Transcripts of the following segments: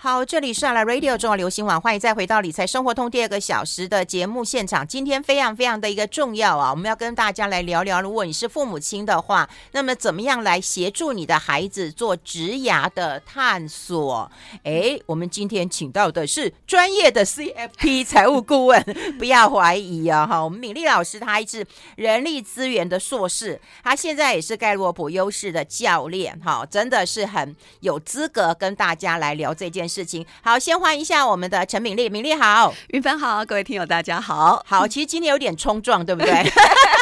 好，这里是阿拉 Radio 中国流行网，欢迎再回到理财生活通第二个小时的节目现场。今天非常非常的一个重要啊，我们要跟大家来聊聊，如果你是父母亲的话，那么怎么样来协助你的孩子做职涯的探索？哎，我们今天请到的是专业的 CFP 财务顾问，不要怀疑啊哈，我们敏丽老师，她是人力资源的硕士，她现在也是盖洛普优势的教练，哈，真的是很有资格跟大家来聊这件事情。好，先欢迎一下我们的陈敏丽，敏丽好，云帆好，各位听友大家好。好，其实今天有点冲撞，对不对？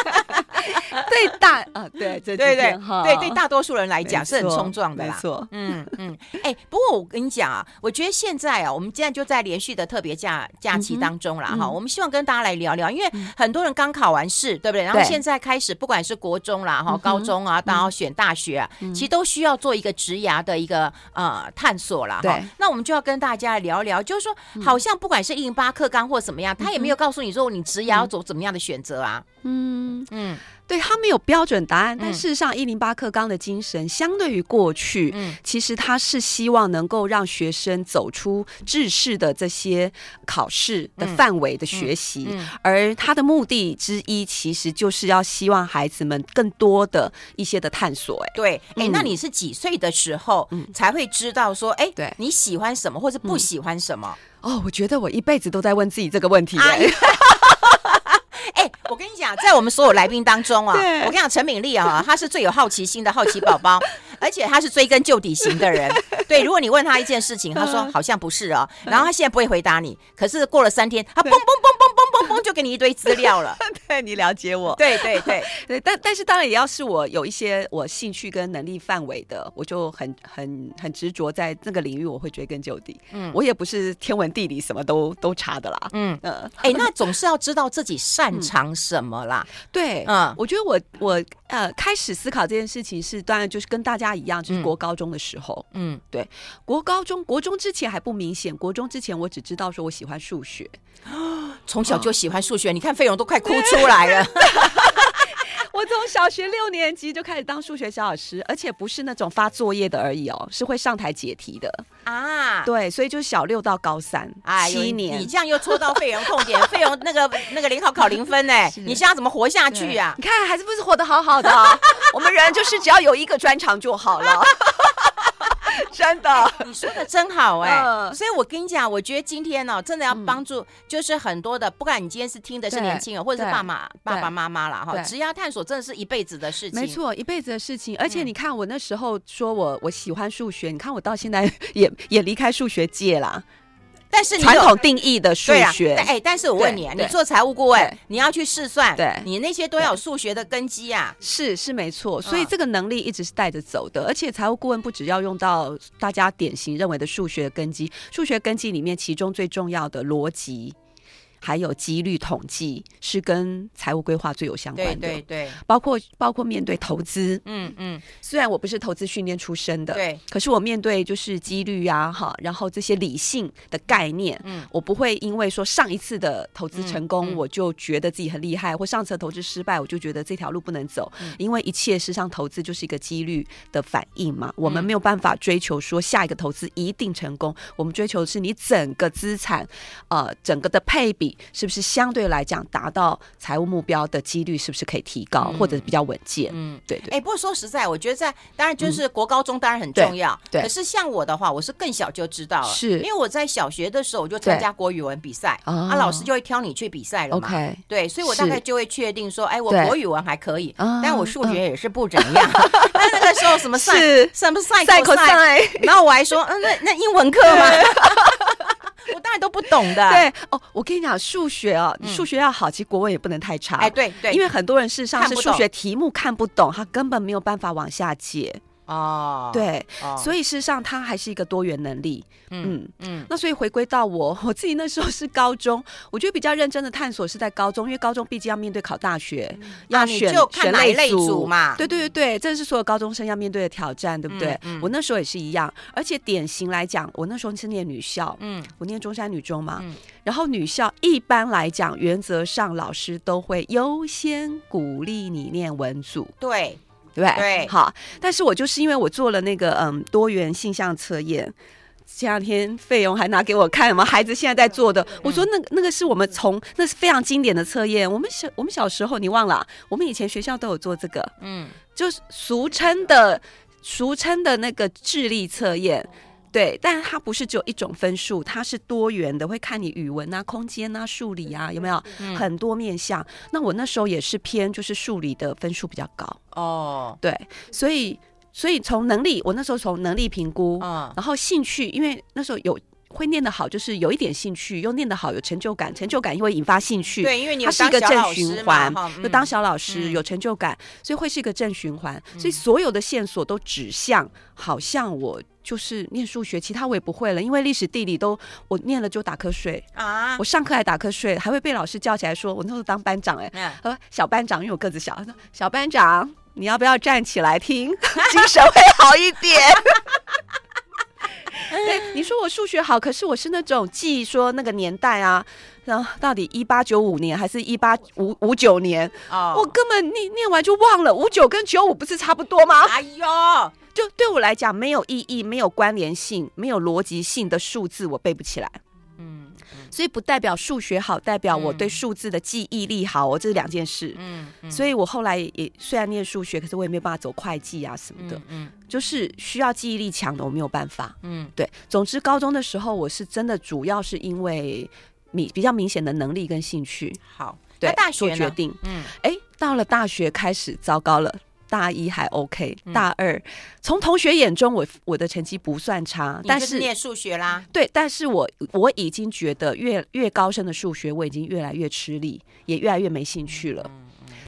对大啊，对对对对对对，大多数人来讲是很冲撞的啦。没错，嗯嗯。哎，不过我跟你讲啊，我觉得现在啊，我们现在就在连续的特别假假期当中了哈。我们希望跟大家来聊聊，因为很多人刚考完试，对不对？然后现在开始，不管是国中啦哈、高中啊，然后选大学啊，其实都需要做一个职涯的一个呃探索了哈。那我们就要跟大家聊聊，就是说，好像不管是一零八课纲或怎么样，他也没有告诉你说你职涯要走怎么样的选择啊。嗯嗯。对，他没有标准答案，但事实上，一零八课纲的精神相对于过去，嗯，其实他是希望能够让学生走出制式的这些考试的范围的学习，而他的目的之一，其实就是要希望孩子们更多的一些的探索。哎，对，哎，那你是几岁的时候才会知道说，哎，对，你喜欢什么或者不喜欢什么？哦，我觉得我一辈子都在问自己这个问题。哎，我跟你讲，在我们所有来宾当中啊，我跟你讲，陈敏丽啊，她是最有好奇心的好奇宝宝，而且他是追根究底型的人。对，如果你问他一件事情，他说好像不是哦，然后他现在不会回答你，可是过了三天，他嘣嘣嘣嘣嘣嘣嘣就给你一堆资料了。对，你了解我，对对对对，但但是当然也要是我有一些我兴趣跟能力范围的，我就很很很执着在那个领域，我会追根究底。嗯，我也不是天文地理什么都都查的啦。嗯嗯，哎，那总是要知道自己擅长什么啦？对，嗯，我觉得我我呃开始思考这件事情是，当然就是跟大家一样，就是国高中的时候，嗯，对，国高中国中之前还不明显，国中之前我只知道说我喜欢数学，从小就喜欢数学，你看费勇都快哭出来了。我从小学六年级就开始当数学小老师，而且不是那种发作业的而已哦，是会上台解题的啊。对，所以就是小六到高三，哎，七年。你这样又戳到费勇痛点，费勇那个那个零考考零分呢？你现在怎么活下去呀？你看还是不是活得好好的？我们人就是只要有一个专长就好了。真的，你说的真好哎、欸，所以我跟你讲，我觉得今天呢，真的要帮助，就是很多的，不管你今天是听的是年轻人，或者是爸妈、爸爸妈妈了哈，职业探索真的是一辈子的事情，没错，一辈子的事情。而且你看，我那时候说我我喜欢数学，你看我到现在 也也离开数学界了。但是传统定义的数学，哎，但是我问你啊，你做财务顾问，你要去试算，对，你那些都要有数学的根基啊，是是没错，所以这个能力一直是带着走的，而且财务顾问不只要用到大家典型认为的数学根基，数学根基里面其中最重要的逻辑。还有几率统计是跟财务规划最有相关的，对对对，包括包括面对投资，嗯嗯，虽然我不是投资训练出身的，对，可是我面对就是几率啊，哈，然后这些理性的概念，嗯，我不会因为说上一次的投资成功，我就觉得自己很厉害，或上次的投资失败，我就觉得这条路不能走，因为一切实际上投资就是一个几率的反应嘛，我们没有办法追求说下一个投资一定成功，我们追求的是你整个资产，呃，整个的配比。是不是相对来讲达到财务目标的几率是不是可以提高，或者比较稳健？嗯，对对。哎，不过说实在，我觉得在当然就是国高中当然很重要，对。可是像我的话，我是更小就知道了，是因为我在小学的时候我就参加国语文比赛，啊，老师就会挑你去比赛了嘛。OK，对，所以我大概就会确定说，哎，我国语文还可以，但我数学也是不怎么样。那那个时候什么赛什么赛口赛，然后我还说，嗯，那那英文课吗？我当然都不懂的。对哦，我跟你讲，数学哦，你数学要好，其实国文也不能太差。哎，对对，因为很多人事实上是数学题目看不懂，他根本没有办法往下解。哦，对，所以事实上它还是一个多元能力。嗯嗯，那所以回归到我我自己那时候是高中，我觉得比较认真的探索是在高中，因为高中毕竟要面对考大学，要选选类组嘛。对对对对，这是所有高中生要面对的挑战，对不对？我那时候也是一样，而且典型来讲，我那时候是念女校，嗯，我念中山女中嘛，然后女校一般来讲，原则上老师都会优先鼓励你念文组，对。对对，好，但是我就是因为我做了那个嗯多元性向测验，前两天费用还拿给我看，什么孩子现在在做的。嗯、我说那个那个是我们从那是非常经典的测验。我们小我们小时候你忘了、啊，我们以前学校都有做这个，嗯，就是俗称的俗称的那个智力测验。对，但它不是只有一种分数，它是多元的，会看你语文啊、空间啊、数理啊，有没有、嗯、很多面向？那我那时候也是偏就是数理的分数比较高哦。对，所以所以从能力，我那时候从能力评估，嗯，然后兴趣，因为那时候有会念得好，就是有一点兴趣，又念得好，有成就感，成就感又会引发兴趣。对，因为你它是一个正循环，嗯、就当小老师有成就感，所以会是一个正循环。所以所有的线索都指向，好像我。就是念数学，其他我也不会了，因为历史地理都我念了就打瞌睡啊！我上课还打瞌睡，还会被老师叫起来说，我那时候当班长哎、欸，呃、嗯，小班长因为我个子小，他说小班长你要不要站起来听，精神会好一点。对，你说我数学好，可是我是那种记说那个年代啊，然后到底一八九五年还是一八五五九年？哦，我根本念念完就忘了，五九跟九五不是差不多吗？哎呦！就对我来讲，没有意义、没有关联性、没有逻辑性的数字，我背不起来。嗯，所以不代表数学好，代表我对数字的记忆力好哦，这是两件事。嗯，所以我后来也虽然念数学，可是我也没有办法走会计啊什么的。嗯，就是需要记忆力强的，我没有办法。嗯，对。总之，高中的时候我是真的主要是因为明比较明显的能力跟兴趣。好，对，大学做决定。嗯，哎，到了大学开始糟糕了。大一还 OK，大二从同学眼中我我的成绩不算差，但是念数学啦，对，但是我我已经觉得越越高深的数学我已经越来越吃力，也越来越没兴趣了。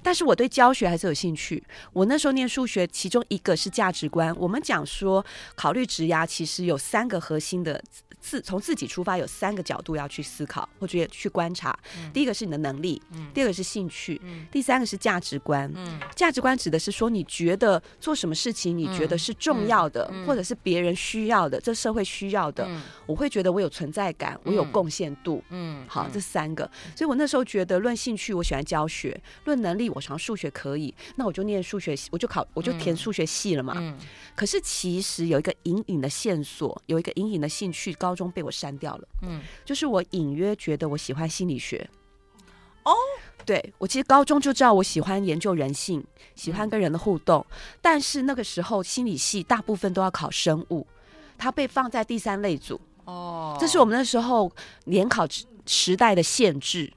但是我对教学还是有兴趣。我那时候念数学，其中一个是价值观。我们讲说考虑职涯，其实有三个核心的。自从自己出发，有三个角度要去思考或者去观察。嗯、第一个是你的能力，嗯、第二个是兴趣，嗯、第三个是价值观。嗯、价值观指的是说，你觉得做什么事情，你觉得是重要的，或者是别人需要的，这社会需要的，嗯、我会觉得我有存在感，嗯、我有贡献度。嗯，好，这三个。所以我那时候觉得，论兴趣，我喜欢教学；论能力，我想数学可以，那我就念数学，我就考，我就填数学系了嘛。可是其实有一个隐隐的线索，有一个隐隐的兴趣高。高中被我删掉了，嗯，就是我隐约觉得我喜欢心理学，哦，对，我其实高中就知道我喜欢研究人性，喜欢跟人的互动，嗯，但是那个时候心理系大部分都要考生物，它被放在第三类组，哦，这是我们那时候联考时代的限制。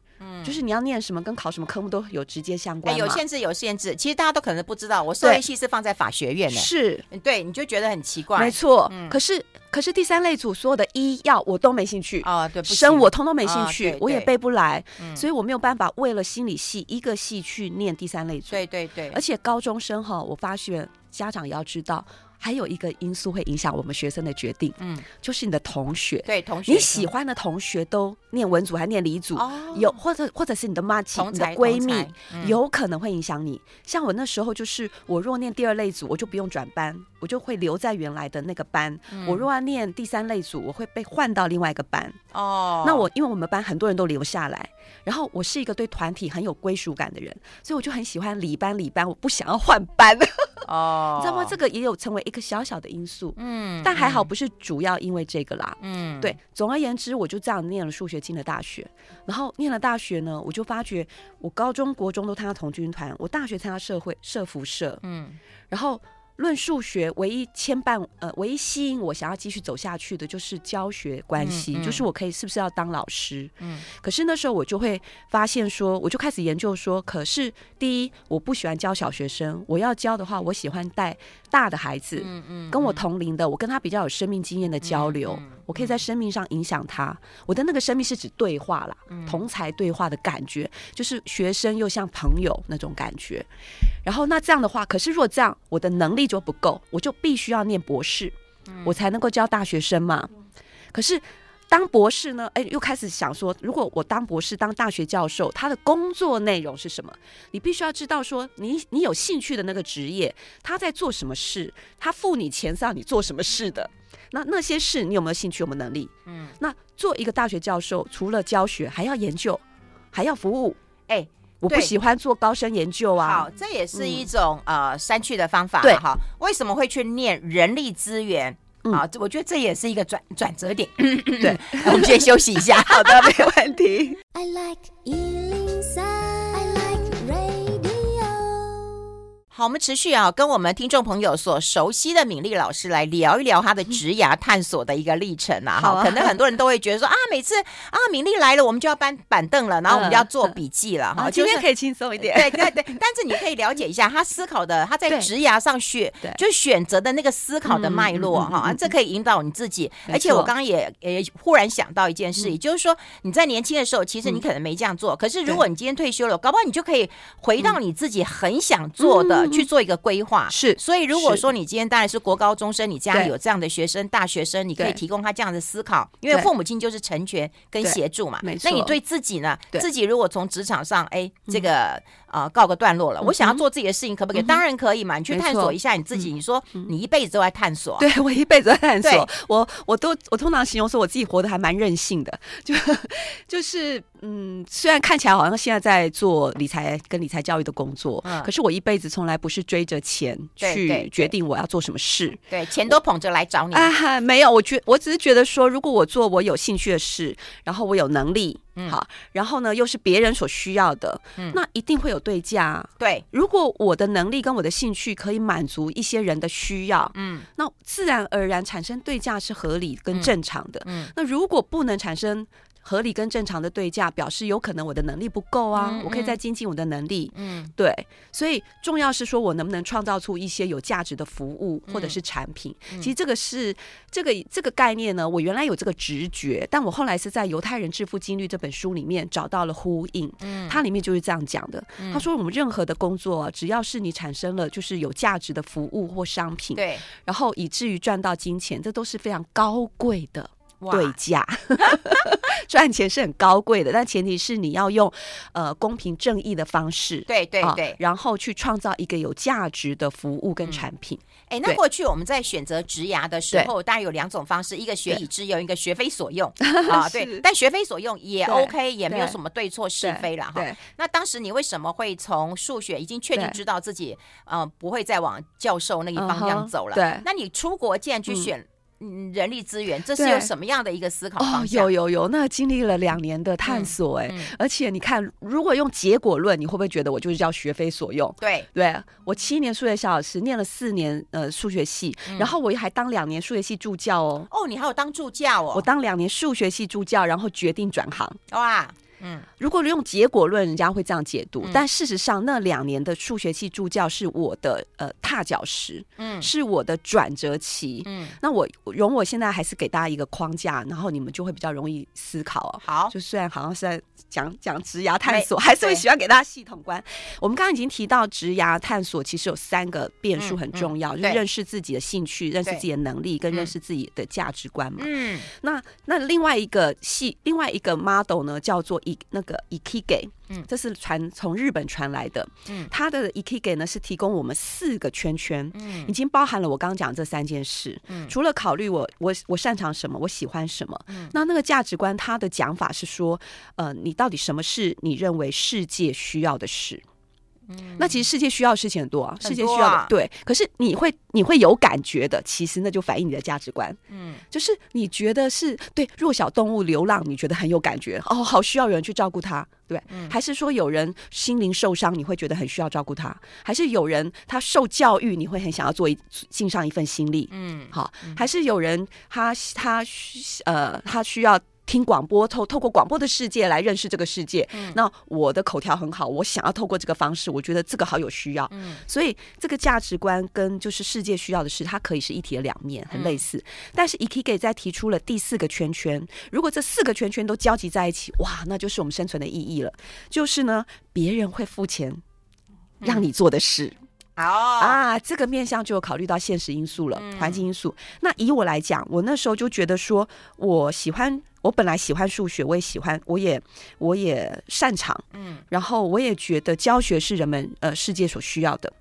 就是你要念什么，跟考什么科目都有直接相关。有限制，有限制。其实大家都可能不知道，我社会系是放在法学院的。是，对，你就觉得很奇怪。没错。可是，可是第三类组所有的医药我都没兴趣啊，对，生我通通没兴趣，我也背不来，所以我没有办法为了心理系一个系去念第三类组。对对对。而且高中生哈，我发现家长也要知道。还有一个因素会影响我们学生的决定，嗯，就是你的同学，对同学，你喜欢的同学都念文组还念理组，哦，有或者或者是你的妈亲、你的闺蜜，有可能会影响你。像我那时候，就是我若念第二类组，我就不用转班，我就会留在原来的那个班。我若要念第三类组，我会被换到另外一个班。哦，那我因为我们班很多人都留下来，然后我是一个对团体很有归属感的人，所以我就很喜欢理班理班，我不想要换班。哦，你知道吗？这个也有成为一个小小的因素，嗯，但还好不是主要因为这个啦，嗯，对。总而言之，我就这样念了数学进了大学，然后念了大学呢，我就发觉我高中国中都参加童军团，我大学参加社会社服社，嗯，然后。论数学，唯一牵绊呃，唯一吸引我想要继续走下去的，就是教学关系，嗯嗯、就是我可以是不是要当老师？嗯，可是那时候我就会发现说，我就开始研究说，可是第一，我不喜欢教小学生，我要教的话，我喜欢带大的孩子，嗯嗯，跟我同龄的，我跟他比较有生命经验的交流，我可以在生命上影响他。我的那个生命是指对话啦，嗯、同才对话的感觉，就是学生又像朋友那种感觉。然后那这样的话，可是如果这样，我的能力就不够，我就必须要念博士，嗯、我才能够教大学生嘛。可是当博士呢？哎，又开始想说，如果我当博士、当大学教授，他的工作内容是什么？你必须要知道说，你你有兴趣的那个职业，他在做什么事？他付你钱是让你做什么事的？那那些事你有没有兴趣？有没有能力？嗯，那做一个大学教授，除了教学，还要研究，还要服务，哎。我不喜欢做高深研究啊。好，这也是一种、嗯、呃删去的方法。对哈，为什么会去念人力资源嗯、啊，我觉得这也是一个转转折点。对，我们先休息一下。好的，没问题。I like 好，我们持续啊，跟我们听众朋友所熟悉的敏丽老师来聊一聊她的职涯探索的一个历程啊。好，可能很多人都会觉得说啊，每次啊敏丽来了，我们就要搬板凳了，然后我们就要做笔记了哈。今天可以轻松一点，对对对。但是你可以了解一下她思考的，她在职涯上选，就选择的那个思考的脉络哈，这可以引导你自己。而且我刚刚也也忽然想到一件事，也就是说你在年轻的时候，其实你可能没这样做，可是如果你今天退休了，搞不好你就可以回到你自己很想做的。去做一个规划是，所以如果说你今天当然是国高中生，你家里有这样的学生、大学生，你可以提供他这样的思考，因为父母亲就是成全跟协助嘛。没。错。那你对自己呢？自己如果从职场上，哎，这个呃告个段落了，我想要做自己的事情，可不可以？当然可以嘛。你去探索一下你自己。你说你一辈子都在探索，对我一辈子在探索。我我都我通常形容说我自己活得还蛮任性的，就就是嗯，虽然看起来好像现在在做理财跟理财教育的工作，可是我一辈子从来不是追着钱去决定我要做什么事，对，对，钱都捧着来找你啊！没有，我觉我只是觉得说，如果我做我有兴趣的事，然后我有能力，嗯，好，然后呢又是别人所需要的，嗯，那一定会有对价。对，如果我的能力跟我的兴趣可以满足一些人的需要，嗯，那自然而然产生对价是合理跟正常的。嗯，那如果不能产生。合理跟正常的对价，表示有可能我的能力不够啊，嗯、我可以再精进我的能力。嗯，对，所以重要是说我能不能创造出一些有价值的服务或者是产品。嗯、其实这个是这个这个概念呢，我原来有这个直觉，但我后来是在《犹太人致富经律》这本书里面找到了呼应。嗯，它里面就是这样讲的。他说我们任何的工作，只要是你产生了就是有价值的服务或商品，对，然后以至于赚到金钱，这都是非常高贵的。对价 赚钱是很高贵的，但前提是你要用呃公平正义的方式，对对对、呃，然后去创造一个有价值的服务跟产品。哎、嗯，那过去我们在选择职涯的时候，对大概有两种方式，一个学以致用，一个学非所用 啊。对，但学非所用也 OK，也没有什么对错是非了哈。那当时你为什么会从数学已经确定知道自己嗯、呃、不会再往教授那一方向走了？Uh、对，那你出国既然去选？嗯嗯，人力资源，这是有什么样的一个思考？哦，有有有，那经历了两年的探索，哎，而且你看，如果用结果论，你会不会觉得我就是叫学非所用？对，对我七年数学小老师，念了四年呃数学系，然后我还当两年数学系助教哦。哦，你还有当助教哦？我当两年数学系助教，然后决定转行。哇！嗯，如果用结果论，人家会这样解读。嗯、但事实上，那两年的数学系助教是我的呃踏脚石，嗯，是我的转折期。嗯，那我容我现在还是给大家一个框架，然后你们就会比较容易思考哦。好，就虽然好像是在讲讲职涯探索，还是会喜欢给大家系统观。我们刚刚已经提到职涯探索，其实有三个变数很重要，嗯嗯、就是认识自己的兴趣、认识自己的能力跟认识自己的价值观嘛。嗯，那那另外一个系另外一个 model 呢，叫做一。那个 Ikigai，嗯，这是传从日本传来的，嗯，它的 Ikigai 呢是提供我们四个圈圈，嗯，已经包含了我刚刚讲这三件事，嗯，除了考虑我我我擅长什么，我喜欢什么，嗯，那那个价值观，它的讲法是说，呃，你到底什么是你认为世界需要的事？嗯，那其实世界需要的事情很多啊，世界需要的对，可是你会你会有感觉的，其实那就反映你的价值观，嗯，就是你觉得是对弱小动物流浪，你觉得很有感觉哦，好需要有人去照顾它，对，还是说有人心灵受伤，你会觉得很需要照顾他，还是有人他受教育，你会很想要做一尽上一份心力，嗯，好，还是有人他他呃他需要。听广播，透透过广播的世界来认识这个世界。嗯，那我的口条很好，我想要透过这个方式，我觉得这个好有需要。嗯，所以这个价值观跟就是世界需要的是，它可以是一体的两面，很类似。嗯，但是 Ikigai 在提出了第四个圈圈，如果这四个圈圈都交集在一起，哇，那就是我们生存的意义了。就是呢，别人会付钱让你做的事。哦，啊，这个面向就有考虑到现实因素了，环境因素。那以我来讲，我那时候就觉得说，我喜欢。我本来喜欢数学，我也喜欢，我也我也擅长，嗯，然后我也觉得教学是人们呃世界所需要的，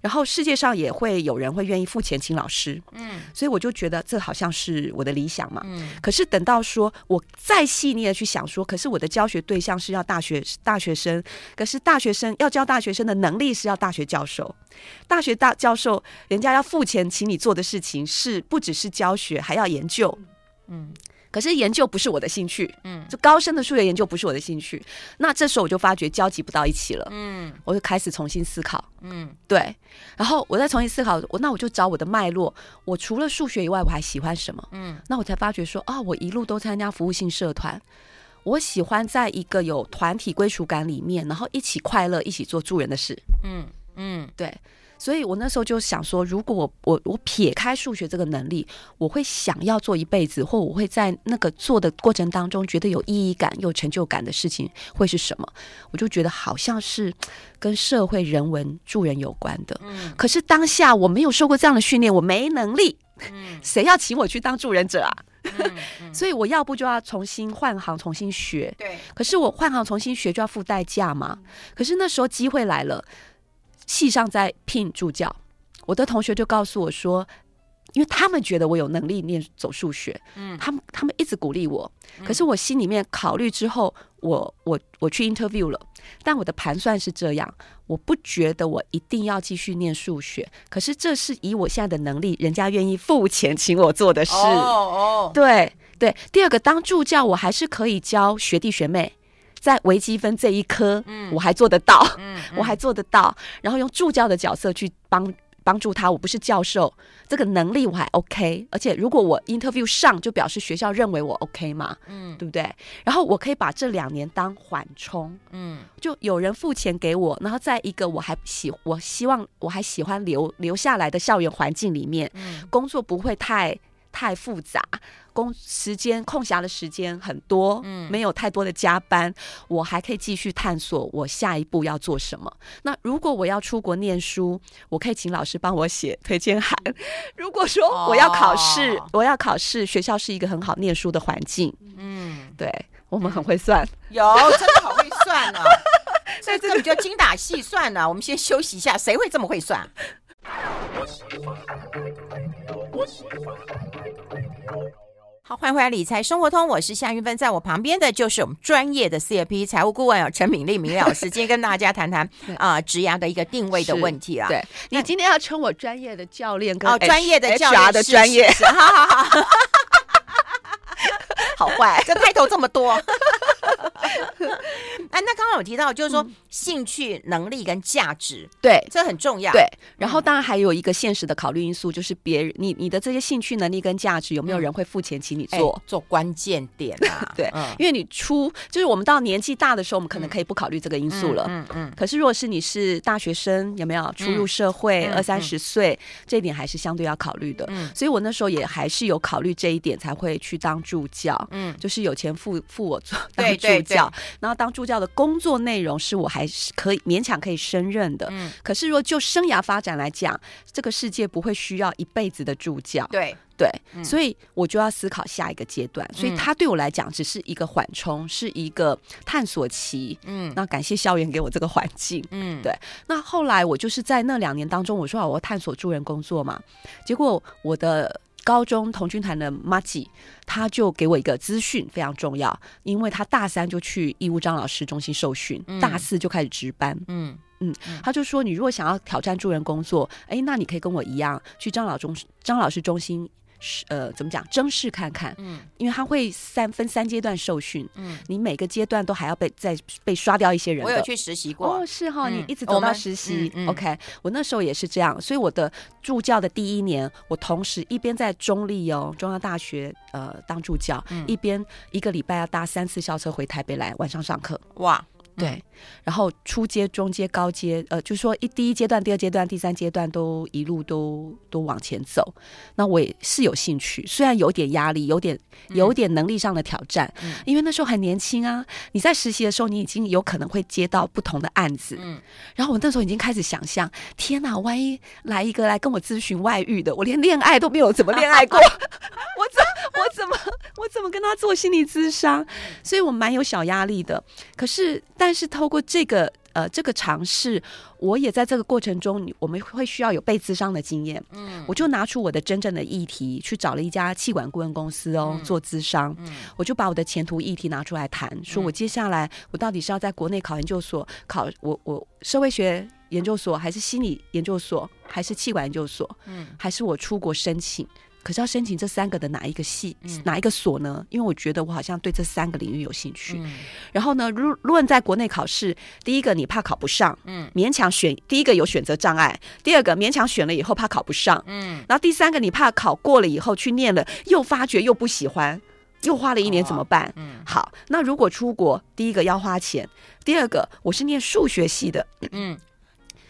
然后世界上也会有人会愿意付钱请老师，嗯，所以我就觉得这好像是我的理想嘛，嗯，可是等到说我再细腻的去想说，可是我的教学对象是要大学大学生，可是大学生要教大学生的能力是要大学教授，大学大教授人家要付钱请你做的事情是不只是教学，还要研究，嗯。可是研究不是我的兴趣，嗯，就高深的数学研究不是我的兴趣，那这时候我就发觉交集不到一起了，嗯，我就开始重新思考，嗯，对，然后我再重新思考，我那我就找我的脉络，我除了数学以外，我还喜欢什么？嗯，那我才发觉说啊，我一路都参加服务性社团，我喜欢在一个有团体归属感里面，然后一起快乐，一起做助人的事，嗯嗯，对。所以我那时候就想说，如果我我我撇开数学这个能力，我会想要做一辈子，或我会在那个做的过程当中觉得有意义感、有成就感的事情会是什么？我就觉得好像是跟社会人文助人有关的。嗯。可是当下我没有受过这样的训练，我没能力。嗯。谁要请我去当助人者啊？嗯嗯。所以我要不就要重新换行，重新学。对。可是我换行重新学就要付代价嘛。可是那时候机会来了。系上在聘助教，我的同学就告诉我说，因为他们觉得我有能力念走数学，嗯，他们他们一直鼓励我，可是我心里面考虑之后，我我我去 interview 了，但我的盘算是这样，我不觉得我一定要继续念数学，可是这是以我现在的能力，人家愿意付钱请我做的事，哦哦，对对。第二个，当助教，我还是可以教学弟学妹。在微积分这一科，嗯，我还做得到，嗯，我还做得到，然后用助教的角色去帮帮助他。我不是教授，这个能力我还 OK，而且如果我 interview 上，就表示学校认为我 OK 嘛，嗯，对不对？然后我可以把这两年当缓冲，嗯，就有人付钱给我，然后在一个我还喜，我希望我还喜欢留留下来的校园环境里面，嗯，工作不会太。太复杂，工时间空暇的时间很多，嗯，没有太多的加班，我还可以继续探索我下一步要做什么。那如果我要出国念书，我可以请老师帮我写推荐函。如果说我要考试，哦，我要考试，学校是一个很好念书的环境，嗯，对，我们很会算，有真的好会算啊，所以这个就精打细算呢。我们先休息一下，谁会这么会算？好，欢迎回来理财生活通，我是夏云芬，在我旁边的就是我们专业的 CFP 财务顾问啊陈敏丽明老师，今天跟大家谈谈 啊职涯的一个定位的问题啊。对，你今天要称我专业的教练跟哦专业的教练的专业，好好好，好坏，这开头这么多。哎，那刚刚有提到，就是说兴趣、能力跟价值，对，这很重要。对，然后当然还有一个现实的考虑因素，就是别人你你的这些兴趣、能力跟价值，有没有人会付钱请你做？做关键点啊。对，因为你出就是我们到年纪大的时候，我们可能可以不考虑这个因素了。嗯嗯。可是如果是你是大学生，有没有初入社会二三十岁，这一点还是相对要考虑的。嗯。所以我那时候也还是有考虑这一点，才会去当助教。嗯。就是有钱付付我做当助教。然后当助教的工作内容是我还是可以勉强可以胜任的，嗯，可是如果就生涯发展来讲，这个世界不会需要一辈子的助教，对。对，嗯，所以我就要思考下一个阶段，所以他对我来讲只是一个缓冲，是一个探索期，嗯，那感谢校园给我这个环境，嗯，对，那后来我就是在那两年当中，我说我要探索助人工作嘛，结果我的。高中童军团的 Maggie，，他就给我一个资讯非常重要，因为他大三就去义务张老师中心受训，嗯、大四就开始值班。嗯嗯，他就说，你如果想要挑战助人工作，哎，那你可以跟我一样去张老中张老师中心。是呃，怎么讲？甄试看看，嗯，因为他会三分三阶段受训，嗯，你每个阶段都还要被再被刷掉一些人。我有去实习过，哦，是哈，你一直走到实习，OK，我那时候也是这样，所以我的助教的第一年，我同时一边在中立哦，中央大学呃当助教，一边一个礼拜要搭三次校车回台北来晚上上课，哇。对，然后初阶、中阶、高阶，呃，就是说一第一阶段、第二阶段、第三阶段都一路都都往前走。那我也是有兴趣，虽然有点压力，有点有点能力上的挑战，嗯、因为那时候很年轻啊。你在实习的时候，你已经有可能会接到不同的案子，嗯。然后我那时候已经开始想象，天哪，万一来一个来跟我咨询外遇的，我连恋爱都没有怎么恋爱过，我怎我怎么我怎么跟他做心理咨商？所以我蛮有小压力的。可是，但是透过这个呃这个尝试，我也在这个过程中，我们会需要有被咨商的经验。嗯，我就拿出我的真正的议题，去找了一家气管顾问公司哦，做咨商。嗯，我就把我的前途议题拿出来谈，说我接下来我到底是要在国内考研究所考我我社会学研究所，还是心理研究所，还是气管研究所？嗯，还是我出国申请？可是要申请这三个的哪一个系，嗯、哪一个所呢？因为我觉得我好像对这三个领域有兴趣。嗯、然后呢，如论在国内考试，第一个你怕考不上，嗯，勉强选；第一个有选择障碍，第二个勉强选了以后怕考不上，嗯，然后第三个你怕考过了以后去念了，又发觉又不喜欢，又花了一年怎么办？哦、嗯，好，那如果出国，第一个要花钱，第二个我是念数学系的，嗯。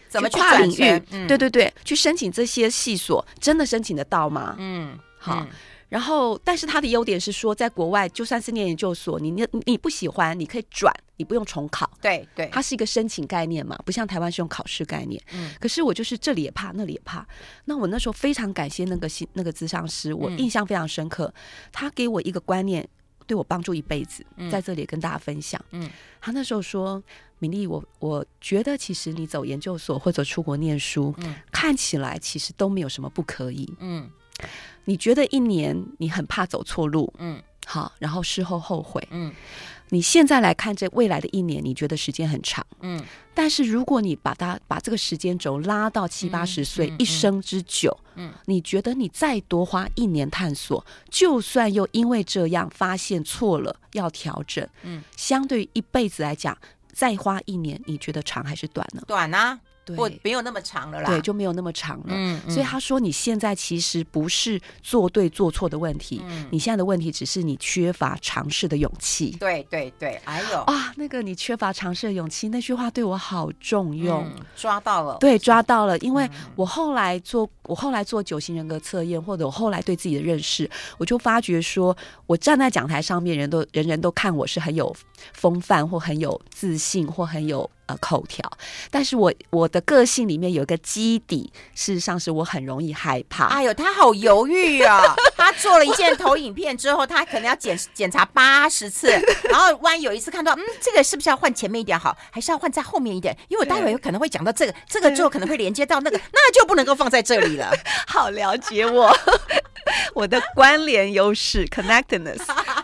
怎么跨领域？嗯、对对对，去申请这些系所，真的申请得到吗？嗯，好。嗯、然后，但是它的优点是说，在国外就算是念研究所，你你你不喜欢，你可以转，你不用重考。对对，对它是一个申请概念嘛，不像台湾是用考试概念。嗯，可是我就是这里也怕，那里也怕。那我那时候非常感谢那个心那个咨商师，我印象非常深刻，嗯、他给我一个观念，对我帮助一辈子，在这里跟大家分享。嗯，他那时候说。敏俐，我我觉得其实你走研究所或者出国念书，嗯，看起来其实都没有什么不可以，嗯。你觉得一年你很怕走错路，嗯，好，然后事后后悔，嗯。你现在来看这未来的一年，你觉得时间很长，嗯。但是如果你把它把这个时间轴拉到七八十岁，一生之久，嗯，你觉得你再多花一年探索，就算又因为这样发现错了要调整，嗯，相对于一辈子来讲。再花一年，你觉得长还是短呢？短啊。不，没有那么长了啦。对，就没有那么长了。嗯，所以他说，你现在其实不是做对做错的问题，你现在的问题只是你缺乏尝试的勇气。对对对，还有啊，那个你缺乏尝试的勇气，那句话对我好重用，抓到了。对，抓到了。因为我后来做，我后来做九型人格测验，或者我后来对自己的认识，我就发觉说，我站在讲台上面，人都人人都看我是很有风范，或很有自信，或很有。呃，口条，但是我我的个性里面有一个基底，事实上是我很容易害怕。哎呦，他好犹豫啊！他做了一件投影片之后，他可能要检检查八十次，然后万一有一次看到，嗯，这个是不是要换前面一点好，还是要换在后面一点？因为我待会有可能会讲到这个，这个之后可能会连接到那个，那就不能够放在这里了。好了解我，我的关联优势 （connectedness）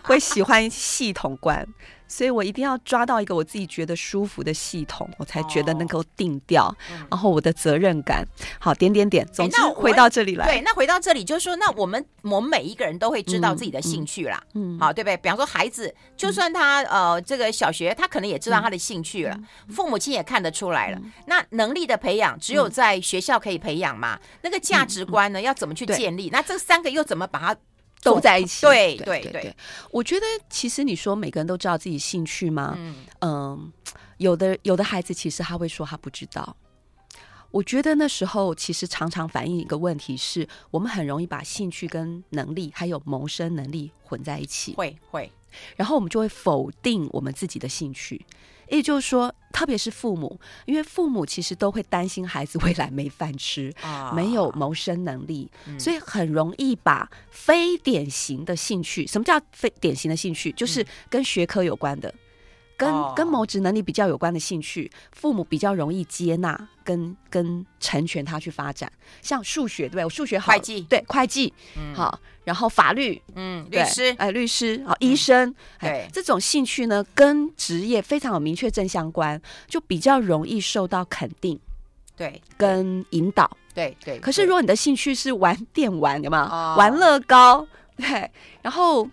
会喜欢系统观。所以我一定要抓到一个我自己觉得舒服的系统，我才觉得能够定调。哦嗯、然后我的责任感，好点点点。总之回到这里来，对，那回到这里就是说，那我们我们每一个人都会知道自己的兴趣啦，嗯，嗯好，对不对？比方说孩子，就算他、嗯、呃这个小学，他可能也知道他的兴趣了，嗯、父母亲也看得出来了。嗯、那能力的培养，只有在学校可以培养嘛？嗯、那个价值观呢，要怎么去建立？那这三个又怎么把它？都在一起，对对对，对。我觉得其实你说每个人都知道自己兴趣吗？嗯，嗯，有的有的孩子其实他会说他不知道。我觉得那时候其实常常反映一个问题是，我们很容易把兴趣跟能力还有谋生能力混在一起，会会，然后我们就会否定我们自己的兴趣。也就是说，特别是父母，因为父母其实都会担心孩子未来没饭吃，啊、没有谋生能力，嗯、所以很容易把非典型的兴趣，什么叫非典型的兴趣？就是跟学科有关的。跟跟谋职能力比较有关的兴趣，父母比较容易接纳跟跟成全他去发展，像数学对？我数学好，会计。对会计，嗯，好，然后法律，嗯，律师，哎，律师，好，医生，对，这种兴趣呢，跟职业非常有明确正相关，就比较容易受到肯定，对，跟引导，对对。可是如果你的兴趣是玩电玩，有没有？玩乐高，对，然后。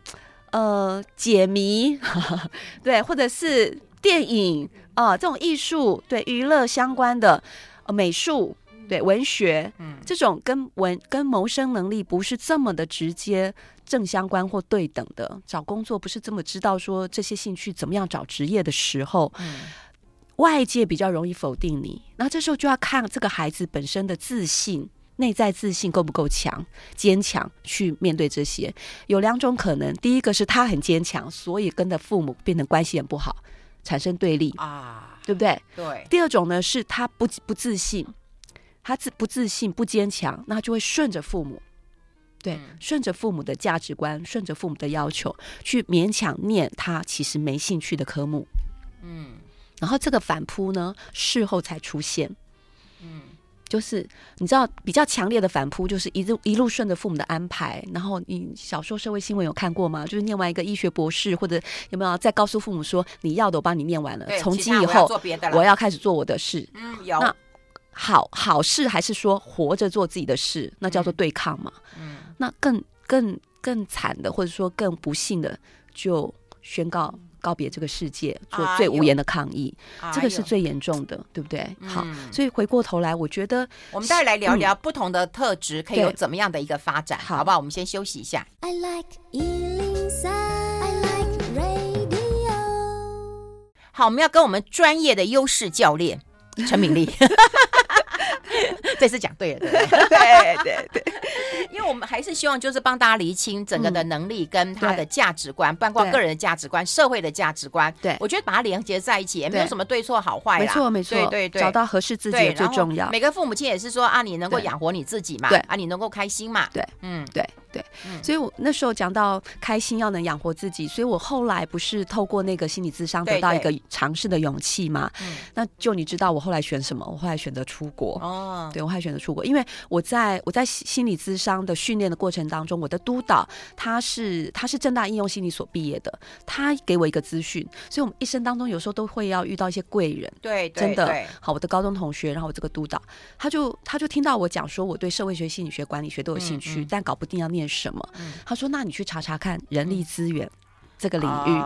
呃，解谜，对，或者是电影啊、呃，这种艺术，对，娱乐相关的，呃，美术，对，文学，嗯，这种跟文跟谋生能力不是这么的直接正相关或对等的，找工作不是这么知道说这些兴趣怎么样找职业的时候，嗯，外界比较容易否定你。那这时候就要看这个孩子本身的自信。内在自信够不够强、坚强去面对这些？有两种可能：第一个是他很坚强，所以跟的父母变得关系很不好，产生对立啊，对不对？对。第二种呢，是他不不自信，他自不自信、不坚强，那就会顺着父母，对，嗯、顺着父母的价值观，顺着父母的要求去勉强念他其实没兴趣的科目。嗯。然后这个反扑呢，事后才出现。嗯。就是你知道比较强烈的反扑，就是一路一路顺着父母的安排。然后你小时候社会新闻有看过吗？就是念完一个医学博士，或者有没有再告诉父母说，你要的我帮你念完了，从今以后我，我要开始做我的事。嗯，有。那好好事还是说活着做自己的事？那叫做对抗嘛。嗯。那更更更惨的，或者说更不幸的，就宣告。告别这个世界，做最无言的抗议，这个是最严重的，对不对？嗯、好，所以回过头来，我觉得我们待会来聊聊不同的特质可以有怎么样的一个发展，好不好？我们先休息一下。I like 103, I like radio。好，我们要跟我们专业的优势教练陈敏俐。这次讲对了，对对 对对，因为我们还是希望就是帮大家厘清整个的能力跟他的价值观，包括个人的价值观、社会的价值观。对，我觉得把它连接在一起，也没有什么对错好坏啦。没错没错，对对对，找到合适自己最重要。每个父母亲也是说啊，你能够养活你自己嘛？对啊，你能够开心嘛？对，嗯，对。对，所以我那时候讲到开心要能养活自己，所以我后来不是透过那个心理咨商得到一个尝试的勇气嘛？那就你知道我后来选什么？我后来选择出国哦。对，我后来选择出国，因为我在我在心理咨商的训练的过程当中，我的督导他是他是正大应用心理所毕业的，他给我一个资讯，所以我们一生当中有时候都会要遇到一些贵人。对，真的好，我的高中同学，然后我这个督导，他就他就听到我讲说我对社会学、心理学、管理学都有兴趣，但搞不定要念。什么？他说：“那你去查查看人力资源这个领域。”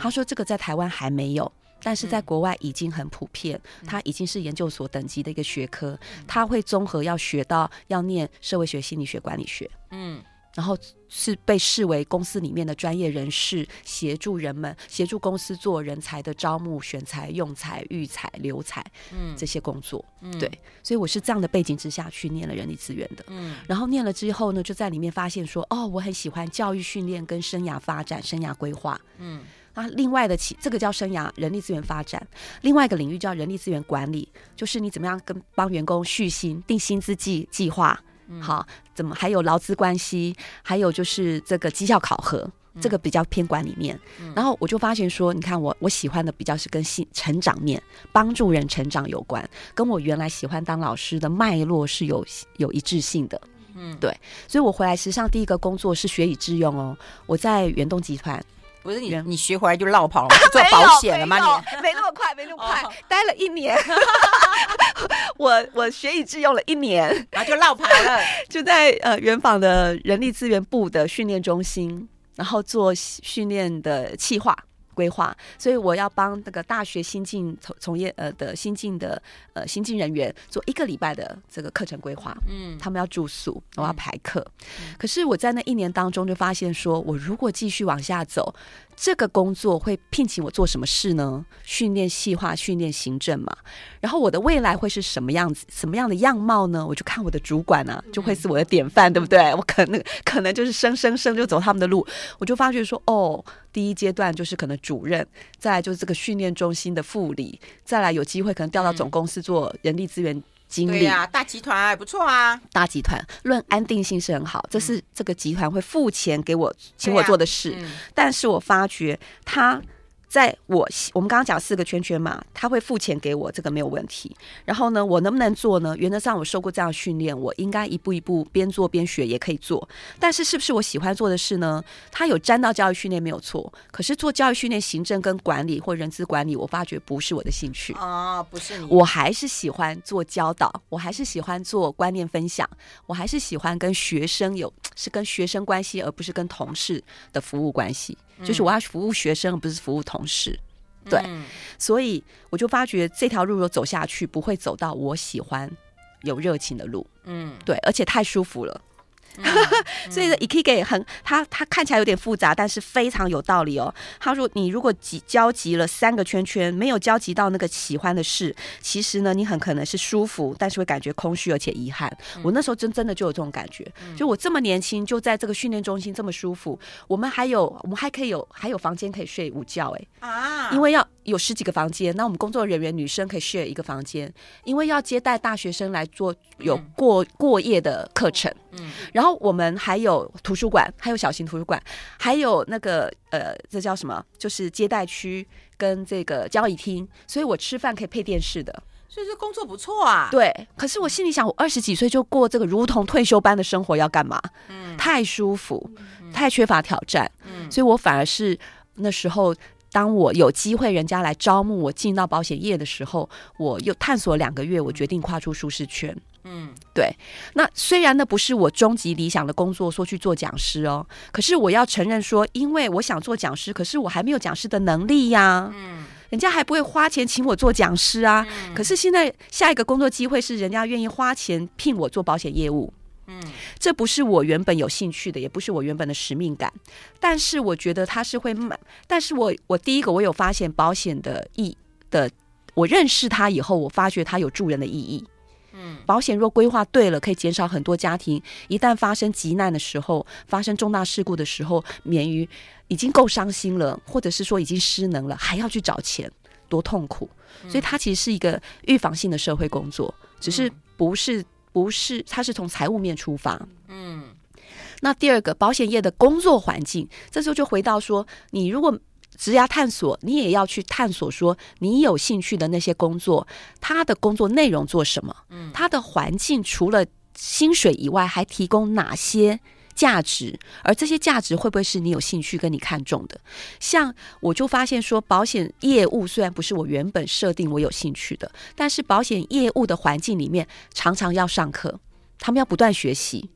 他说：“这个在台湾还没有，但是在国外已经很普遍。它已经是研究所等级的一个学科，他会综合要学到要念社会学、心理学、管理学。”嗯。然后是被视为公司里面的专业人士，协助人们、协助公司做人才的招募、选才、用才、育才、留才，嗯，这些工作，嗯，对，所以我是这样的背景之下去念了人力资源的，嗯，然后念了之后呢，就在里面发现说，哦，我很喜欢教育训练跟生涯发展、生涯规划，嗯，那另外的起这个叫生涯人力资源发展，另外一个领域叫人力资源管理，就是你怎么样跟帮员工续薪、定薪资计计划。好，怎么还有劳资关系，还有就是这个绩效考核，这个比较偏管理面。嗯、然后我就发现说，你看我我喜欢的比较是跟性成长面，帮助人成长有关，跟我原来喜欢当老师的脉络是有有一致性的。嗯，对，所以我回来实际上第一个工作是学以致用哦，我在远东集团。不是你，你学回来就落跑了，做保险了吗？你？没那么快，没那么快，待了一年，我 我学以致用了一年，然后就落跑了，就在呃原纺的人力资源部的训练中心，然后做训练的企划。规划，所以我要帮那个大学新进从从业呃的新进的呃新进人员做一个礼拜的这个课程规划。嗯，他们要住宿，我要排课。嗯、可是我在那一年当中就发现说，我如果继续往下走，这个工作会聘请我做什么事呢？训练细化、训练行政嘛。然后我的未来会是什么样子、什么样的样貌呢？我就看我的主管啊，就会是我的典范，嗯、对不对？我可能可能就是生生生就走他们的路，我就发觉说，哦。第一阶段就是可能主任，再来就是这个训练中心的副理，再来有机会可能调到总公司做人力资源经理。嗯、对呀、啊，大集团还不错啊。大集团论安定性是很好，这是这个集团会付钱给我请我做的事，啊嗯、但是我发觉他。在我我们刚刚讲四个圈圈嘛，他会付钱给我，这个没有问题。然后呢，我能不能做呢？原则上我受过这样训练，我应该一步一步边做边学也可以做。但是是不是我喜欢做的事呢？他有沾到教育训练没有错，可是做教育训练、行政跟管理或人资管理，我发觉不是我的兴趣啊、不是。我还是喜欢做教导，我还是喜欢做观念分享，我还是喜欢跟学生有是跟学生关系，而不是跟同事的服务关系。就是我要服务学生，而不是服务同事，对，嗯、所以我就发觉这条路如果走下去，不会走到我喜欢、有热情的路，嗯，对，而且太舒服了，所以 Ikigai 很，他他看起来有点复杂，但是非常有道理哦。他说，你如果集交集了三个圈圈，没有交集到那个喜欢的事，其实呢，你很可能是舒服，但是会感觉空虚而且遗憾。嗯、我那时候真真的就有这种感觉，嗯、就我这么年轻就在这个训练中心这么舒服，我们还有我们还可以有还有房间可以睡午觉哎。啊，因为要有十几个房间，那我们工作人员女生可以 share 一个房间，因为要接待大学生来做有过、嗯、过夜的课程，嗯，然后我们还有图书馆，还有小型图书馆，还有那个呃，这叫什么？就是接待区跟这个交易厅，所以我吃饭可以配电视的，所以这工作不错啊。对，可是我心里想，我二十几岁就过这个如同退休般的生活，要干嘛？嗯，太舒服，太缺乏挑战，嗯，所以我反而是那时候。当我有机会，人家来招募我进到保险业的时候，我又探索两个月，我决定跨出舒适圈。嗯，对。那虽然那不是我终极理想的工作，说去做讲师哦，可是我要承认说，因为我想做讲师，可是我还没有讲师的能力呀。嗯，人家还不会花钱请我做讲师啊。可是现在下一个工作机会是人家愿意花钱聘我做保险业务。嗯，这不是我原本有兴趣的，也不是我原本的使命感，但是我觉得他是会买。但是我我第一个我有发现保险的意的，我认识他以后，我发觉他有助人的意义。嗯，保险若规划对了，可以减少很多家庭一旦发生急难的时候，发生重大事故的时候，免于已经够伤心了，或者是说已经失能了，还要去找钱，多痛苦。所以它其实是一个预防性的社会工作，只是不是。不是，它是从财务面出发。嗯，那第二个保险业的工作环境，这时候就回到说，你如果职涯探索，你也要去探索说，你有兴趣的那些工作，他的工作内容做什么？嗯，他的环境除了薪水以外，还提供哪些？价值，而这些价值会不会是你有兴趣跟你看中的？像我就发现说，保险业务虽然不是我原本设定我有兴趣的，但是保险业务的环境里面常常要上课，他们要不断学习，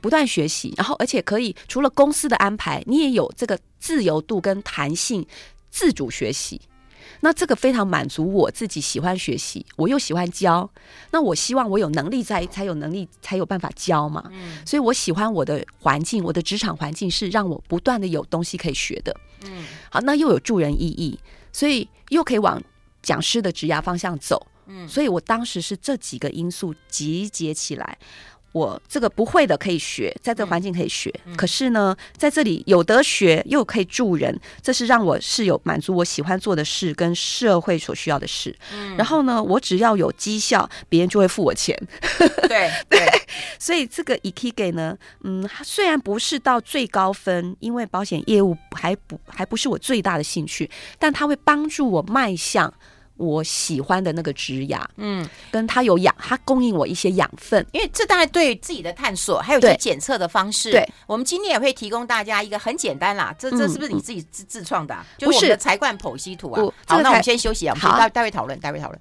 不断学习，然后而且可以除了公司的安排，你也有这个自由度跟弹性，自主学习。那这个非常满足我自己，喜欢学习，我又喜欢教。那我希望我有能力在，才有能力，才有办法教嘛。嗯，所以我喜欢我的环境，我的职场环境是让我不断的有东西可以学的。嗯，好，那又有助人意义，所以又可以往讲师的职涯方向走。嗯，所以我当时是这几个因素集结起来。我这个不会的可以学，在这个环境可以学。嗯、可是呢，在这里有得学又可以助人，这是让我是有满足我喜欢做的事跟社会所需要的事。嗯、然后呢，我只要有绩效，别人就会付我钱。对 对，所以这个 Ikigai 呢，嗯，虽然不是到最高分，因为保险业务还不还不是我最大的兴趣，但它会帮助我迈向。我喜欢的那个枝芽，嗯，跟它有养，它供应我一些养分，因为这大概对自己的探索，还有一些检测的方式。对，我们今天也会提供大家一个很简单啦，这这是不是你自己自自创的？就是我们的财冠剖析图啊。好，那我们先休息啊，我们待待会讨论，待会讨论。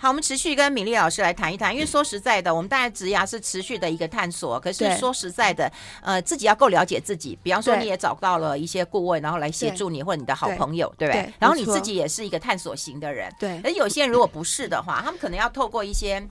好，我们持续跟敏丽老师来谈一谈，因为说实在的，我们大家职涯是持续的一个探索。可是说实在的，呃，自己要够了解自己。比方说，你也找到了一些顾问，然后来协助你，或者你的好朋友，对不对？然后你自己也是一个探索型的人，对。而有些人如果不是的话，他们可能要透过一些。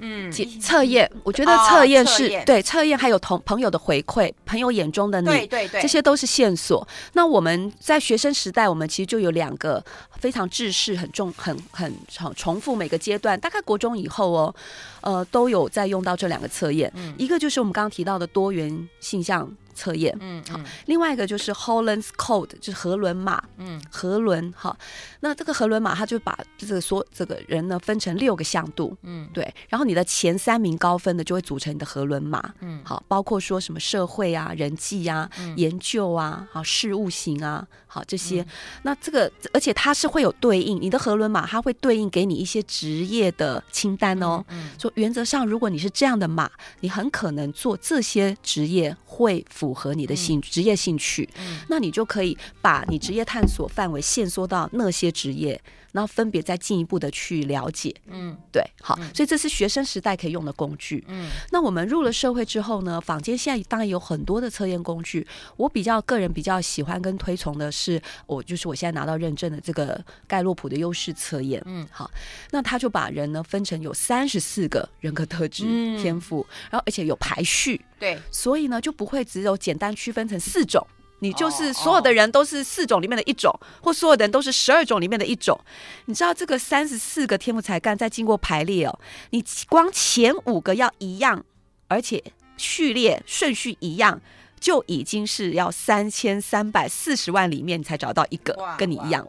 嗯，测验，我觉得测验是、哦、对测验，还有同朋友的回馈，朋友眼中的你，对对对，这些都是线索。那我们在学生时代，我们其实就有两个非常制式、很重、很很重重复每个阶段，大概国中以后哦，呃，都有在用到这两个测验。嗯，一个就是我们刚刚提到的多元性向。测验，嗯，好，另外一个就是 Holland's Code，就是荷伦码，嗯，荷伦，好，那这个荷伦码，它就把这个说这个人呢分成六个向度，嗯，对，然后你的前三名高分的就会组成你的荷伦码，嗯，好，包括说什么社会啊、人际啊、嗯、研究啊、好事务型啊，好这些，嗯、那这个而且它是会有对应，你的荷伦码它会对应给你一些职业的清单哦，嗯，说原则上如果你是这样的码，你很可能做这些职业会符。符合你的兴职业兴趣，嗯、那你就可以把你职业探索范围限缩到那些职业。然后分别再进一步的去了解。嗯，对，好，嗯所以这是学生时代可以用的工具。嗯那我们入了社会之后呢，坊间现在当然有很多的测验工具。我比较个人比较喜欢跟推崇的是，我就是我现在拿到认证的这个盖洛普的优势测验。嗯好，那他就把人呢分成有三十四个人格特质、嗯天赋，然后而且有排序，对，所以呢就不会只有简单区分成四种。你就是哦所有的人都是四种里面的一种，或所有的人都是十二种里面的一种。你知道这个三十四个天赋才干，在经过排列哦，你光前五个要一样，而且序列顺序一样，就已经是要三千三百四十万里面你才找到一个跟你一样，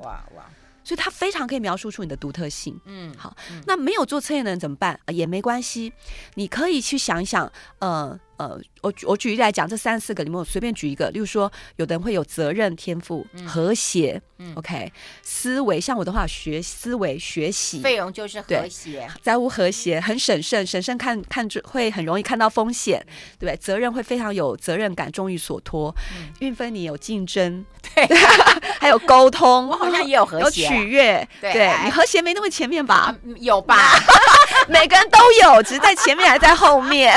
所以它非常可以描述出你的独特性。嗯，好，那没有做测验的人怎么办？呃也没关系，你可以去想一想，呃呃，我举我举例来讲，这三四个里面，我随便举一个，例如说，有的人会有责任天赋、和谐、嗯 OK，思维，像我的话，学思维、学习，费用就是和谐，在乎和谐，很审慎，审慎看看就会很容易看到风险，对不对？责任会非常有责任感，忠于所托。运分你有竞争，对，还有沟通，我好像也有和谐有取悦，对对你和谐没那么前面吧啊？有吧？每个人都有，只是在前面还在后面。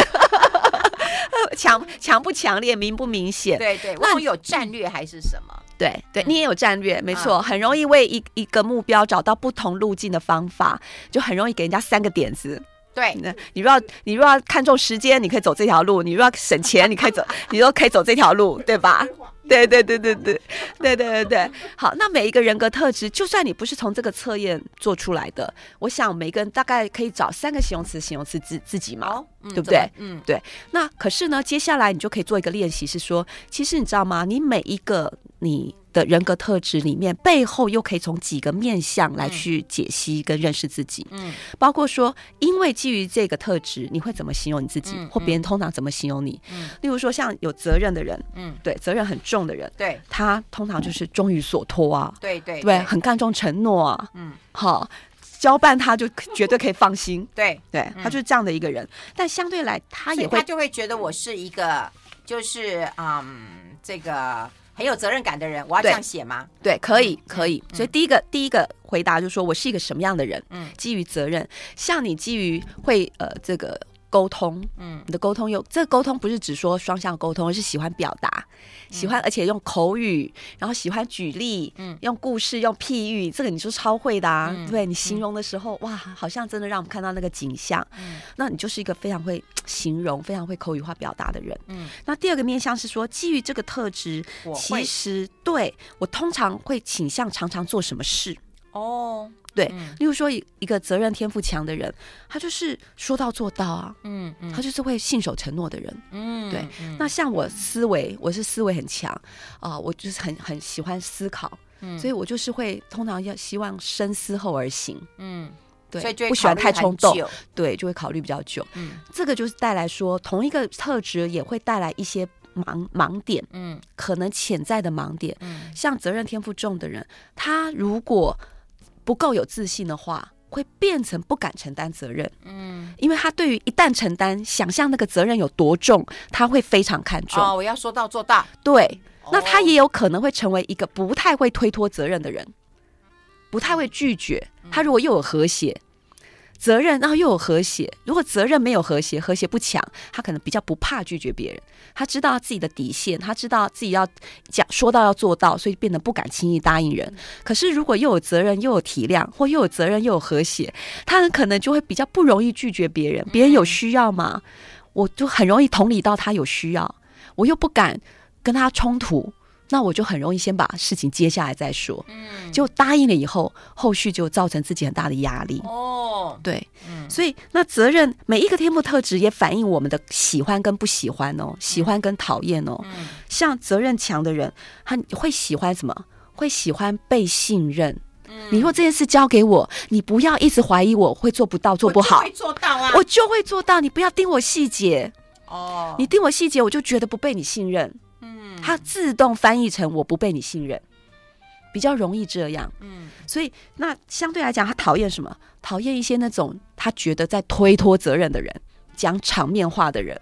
强强不强烈，明不明显？对对，那我有战略还是什么？对对，你也有战略，没错，啊很容易为一一个目标找到不同路径的方法，就很容易给人家三个点子。对，那你若要你若要看重时间，你可以走这条路；你若要省钱，你可以走，你都可以走这条路，对吧？对对对对对对对对对。好，那每一个人格特质，就算你不是从这个测验做出来的，我想每个人大概可以找三个形容词形容词自自己嘛。对不对？嗯，对那可是呢，接下来你就可以做一个练习，是说，其实你知道吗？你每一个你的人格特质里面，背后又可以从几个面向来去解析跟认识自己。嗯，包括说，因为基于这个特质，你会怎么形容你自己，嗯或别人通常怎么形容你？嗯。例如说，像有责任的人，嗯，对，责任很重的人，对他通常就是忠于所托啊，对对？对，很看重承诺啊，嗯，好，交办他就绝对可以放心。对，对他就是这样的一个人，但相对来，他也会他就会觉得我是一个就是嗯这个很有责任感的人，我要这样写吗？对，可以嗯，可以。嗯所以第一个，第一个回答就是说我是一个什么样的人？嗯基于责任，像你基于会呃这个沟通，嗯你的沟通有这个沟通不是只说双向沟通，而是喜欢表达，喜欢而且用口语，然后喜欢举例，嗯用故事，用譬喻，这个你就超会的啊。嗯对你形容的时候，哇，好像真的让我们看到那个景象。嗯那你就是一个非常会形容、非常会口语化表达的人。嗯，那第二个面向是说，基于这个特质，其实对我通常会倾向常常做什么事。哦，对，嗯例如说一一个责任天赋强的人，他就是说到做到啊，嗯嗯他就是会信守承诺的人。嗯对嗯那像我思维，我是思维很强啊、我就是很很喜欢思考，嗯所以我就是会通常要希望深思后而行。嗯，对，所以就不喜欢太冲动，对，就会考虑比较久。嗯这个就是带来说，同一个特质也会带来一些盲盲点，嗯可能潜在的盲点。嗯像责任天赋重的人，他如果不够有自信的话，会变成不敢承担责任，嗯，因为他对于一旦承担，想象那个责任有多重，他会非常看重。哦，我要说到做到，对，那他哦也有可能会成为一个不太会推脱责任的人，不太会拒绝。嗯他如果又有和谐。责任，然后又有和谐。如果责任没有和谐，和谐不强，他可能比较不怕拒绝别人。他知道自己的底线，他知道自己要讲说到要做到，所以变得不敢轻易答应人。可是如果又有责任，又有体谅，或又有责任又有和谐，他很可能就会比较不容易拒绝别人。别人有需要嘛，我就很容易同理到他有需要，我又不敢跟他冲突，那我就很容易先把事情接下来再说。嗯，就答应了以后，后续就造成自己很大的压力。哦，对，嗯所以那责任每一个天赋特质也反映我们的喜欢跟不喜欢哦，喜欢跟讨厌哦。嗯像责任强的人，他会喜欢什么？会喜欢被信任。嗯你若这件事交给我，你不要一直怀疑我会做不到、做不好我就，会做到啊，我就会做到。你不要盯我细节，哦，你盯我细节，我就觉得不被你信任。嗯它自动翻译成我不被你信任，比较容易这样。嗯所以那相对来讲，他讨厌什么？讨厌一些那种他觉得在推脱责任的人，讲场面话的人。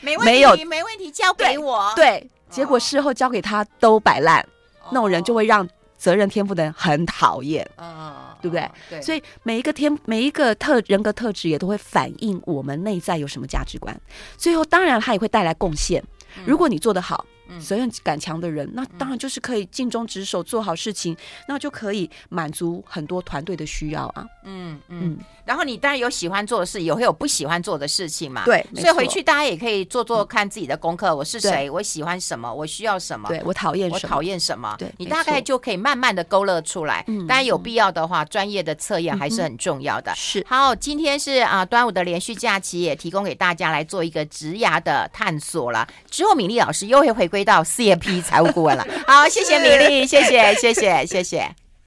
没问题，没有没问题，交给我，对，结果事后交给他都摆烂，哦，那种人就会让责任天赋的人很讨厌。嗯对不对？对。所以每一个天，每一个特人格特质也都会反映我们内在有什么价值观。最后，当然他也会带来贡献。如果你做得好。责任感强的人，那当然就是可以尽忠职守，做好事情，那就可以满足很多团队的需要啊。嗯嗯。然后你当然有喜欢做的事，也会有不喜欢做的事情嘛。对，所以回去大家也可以做做看自己的功课。我是谁？我喜欢什么？我需要什么？对，我讨厌什么？我讨厌什么？对，你大概就可以慢慢的勾勒出来。当然有必要的话，专业的测验还是很重要的。是。好，今天是啊端午的连续假期，也提供给大家来做一个职涯的探索了。之后敏莉老师又会回归到 CFP 财务顾问了。好，谢谢米粒，谢谢，谢谢，谢谢。